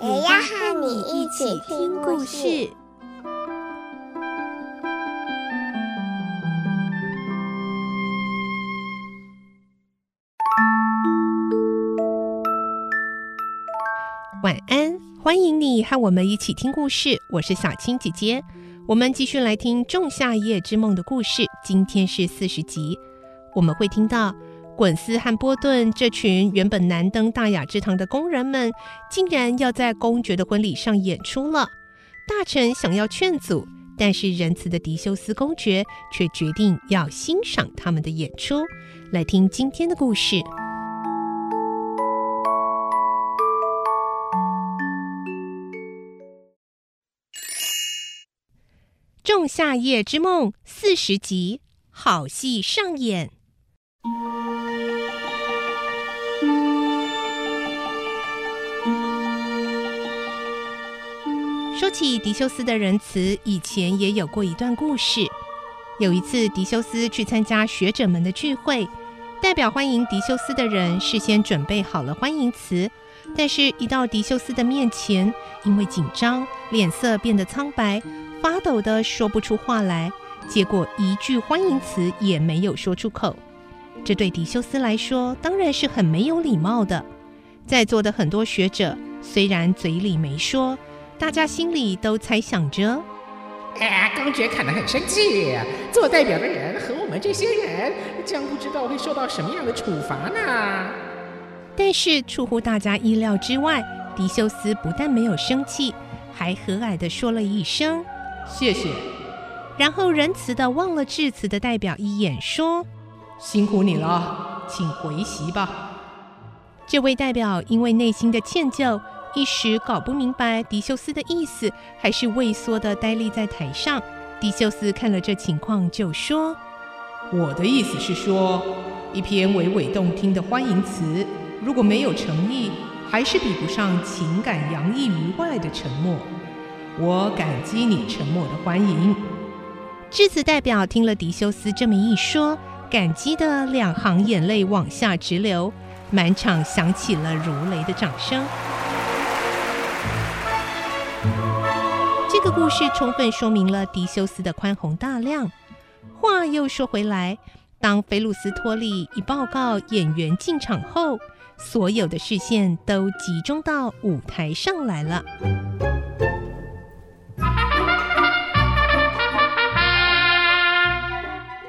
也要和你一起听故事。晚安，欢迎你和我们一起听故事。我是小青姐姐，我们继续来听《仲夏夜之梦》的故事。今天是四十集，我们会听到滚斯和波顿这群原本难登大雅之堂的工人们，竟然要在公爵的婚礼上演出了。大臣想要劝阻，但是仁慈的狄修斯公爵却决定要欣赏他们的演出。来听今天的故事。《仲夏夜之梦》四十集，好戏上演。说起狄修斯的仁慈，以前也有过一段故事。有一次，狄修斯去参加学者们的聚会，代表欢迎狄修斯的人事先准备好了欢迎词，但是，一到狄修斯的面前，因为紧张，脸色变得苍白。发抖的说不出话来，结果一句欢迎词也没有说出口。这对狄修斯来说当然是很没有礼貌的。在座的很多学者虽然嘴里没说，大家心里都猜想着：哎，公爵看得很生气，做代表的人和我们这些人将不知道会受到什么样的处罚呢。但是出乎大家意料之外，狄修斯不但没有生气，还和蔼地说了一声。谢谢，然后仁慈地望了致辞的代表一眼，说：“辛苦你了，请回席吧。”这位代表因为内心的歉疚，一时搞不明白狄修斯的意思，还是畏缩地呆立在台上。狄修斯看了这情况，就说：“我的意思是说，一篇娓娓动听的欢迎词，如果没有诚意，还是比不上情感洋溢于外的沉默。”我感激你沉默的欢迎。致辞代表听了狄修斯这么一说，感激的两行眼泪往下直流，满场响起了如雷的掌声。这个故事充分说明了迪修斯的宽宏大量。话又说回来，当菲鲁斯托利一报告演员进场后，所有的视线都集中到舞台上来了。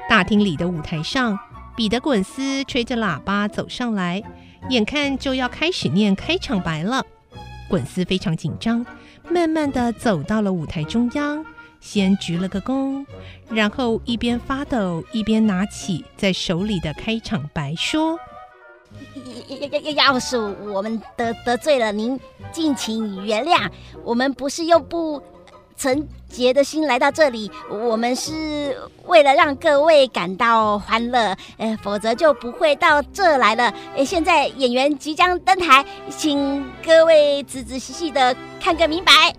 大厅里的舞台上，彼得·滚斯吹着喇叭走上来，眼看就要开始念开场白了。滚丝非常紧张，慢慢的走到了舞台中央，先鞠了个躬，然后一边发抖一边拿起在手里的开场白说：“要是我们得得罪了您，敬请原谅。我们不是又不……”纯洁的心来到这里，我们是为了让各位感到欢乐，呃，否则就不会到这来了。呃，现在演员即将登台，请各位仔仔细细的看个明白。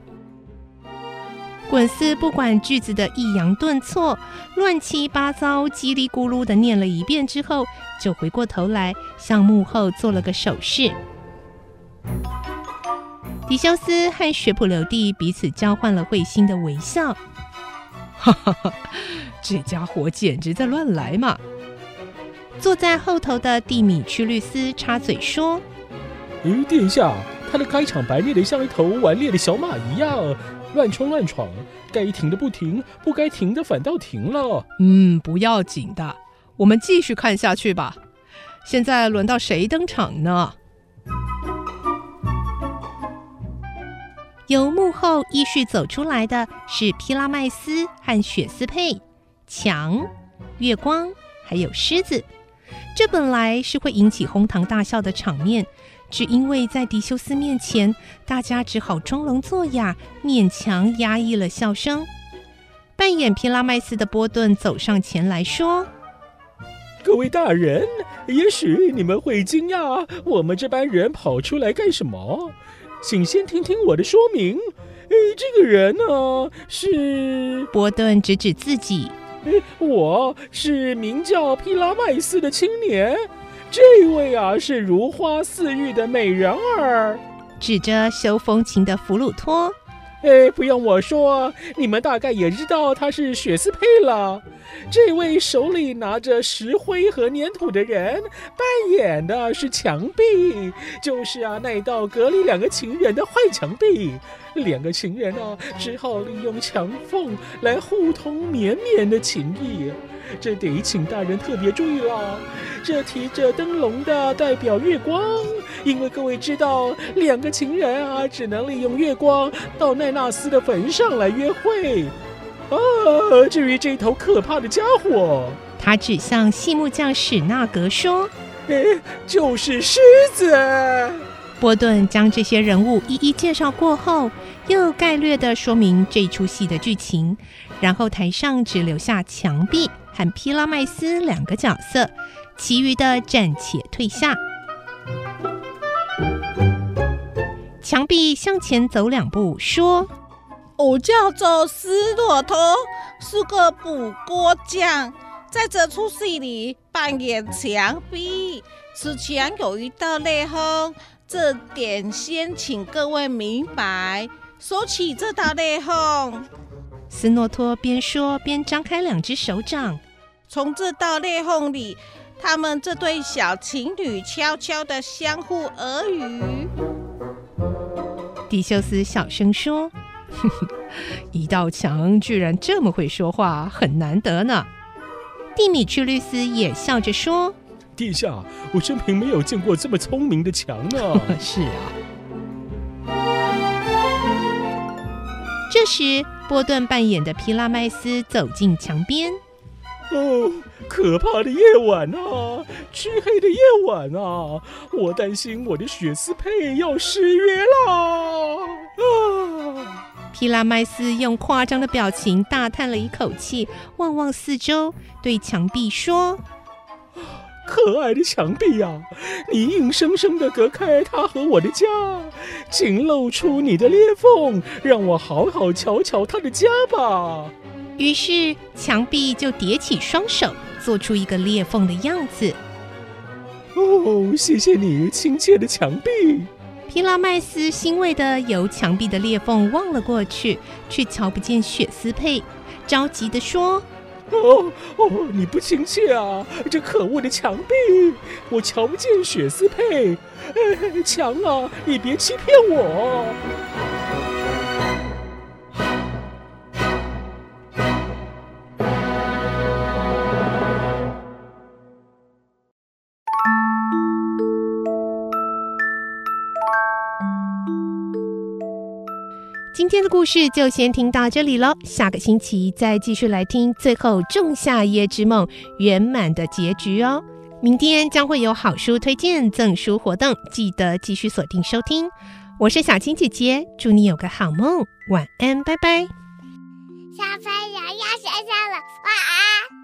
滚斯不管句子的抑扬顿挫，乱七八糟、叽里咕噜的念了一遍之后，就回过头来向幕后做了个手势。狄修斯和雪普留地彼此交换了会心的微笑。哈哈哈，这家伙简直在乱来嘛！坐在后头的蒂米屈律斯插嘴说：“嗯，殿下，他的开场白练得像一头顽劣的小马一样，乱冲乱闯，该停的不停，不该停的反倒停了。”嗯，不要紧的，我们继续看下去吧。现在轮到谁登场呢？由幕后依序走出来的是皮拉麦斯和雪斯佩、墙、月光，还有狮子。这本来是会引起哄堂大笑的场面，只因为在迪修斯面前，大家只好装聋作哑，勉强压抑了笑声。扮演皮拉麦斯的波顿走上前来说：“各位大人，也许你们会惊讶，我们这班人跑出来干什么？请先听听我的说明。诶，这个人呢，是……”伯顿指指自己：“诶，我是名叫皮拉麦斯的青年。这位啊，是如花似玉的美人儿。”指着修风琴的弗鲁托。哎，不用我说，你们大概也知道他是雪斯佩了。这位手里拿着石灰和粘土的人，扮演的是墙壁，就是啊，那道隔离两个情人的坏墙壁。两个情人啊，只好利用墙缝来互通绵绵的情谊。这得请大人特别注意了。这提着灯笼的代表月光，因为各位知道，两个情人啊，只能利用月光到奈纳斯的坟上来约会。啊，至于这头可怕的家伙，他指向细木匠史纳格说：“哎，就是狮子。”波顿将这些人物一一介绍过后，又概略的说明这出戏的剧情，然后台上只留下墙壁和皮拉麦斯两个角色，其余的暂且退下。墙壁向前走两步，说：“我叫做斯诺托，是个补锅匠，在这出戏里扮演墙壁。此墙有一道裂缝。”这点先请各位明白。说起这道裂缝，斯诺托边说边张开两只手掌。从这道裂缝里，他们这对小情侣悄悄的相互耳语。迪修斯小声说：“呵呵，一道墙居然这么会说话，很难得呢。”蒂米屈律斯也笑着说。殿下，我生平没有见过这么聪明的墙呢。是啊。这时，波顿扮演的皮拉麦斯走进墙边。哦，可怕的夜晚啊，黢黑的夜晚啊，我担心我的血丝佩要失约了。啊！皮拉麦斯用夸张的表情大叹了一口气，望望四周，对墙壁说。可爱的墙壁呀、啊，你硬生生的隔开他和我的家，请露出你的裂缝，让我好好瞧瞧他的家吧。于是墙壁就叠起双手，做出一个裂缝的样子。哦，谢谢你，亲切的墙壁。皮拉麦斯欣慰的由墙壁的裂缝望了过去，却瞧不见雪丝佩，着急的说。哦哦，你不亲切啊！这可恶的墙壁，我瞧不见雪丝佩。哎，墙啊，你别欺骗我！今天的故事就先听到这里喽，下个星期再继续来听最后仲夏夜之梦圆满的结局哦。明天将会有好书推荐赠书活动，记得继续锁定收听。我是小青姐姐，祝你有个好梦，晚安，拜拜。小朋友要睡觉了，晚安。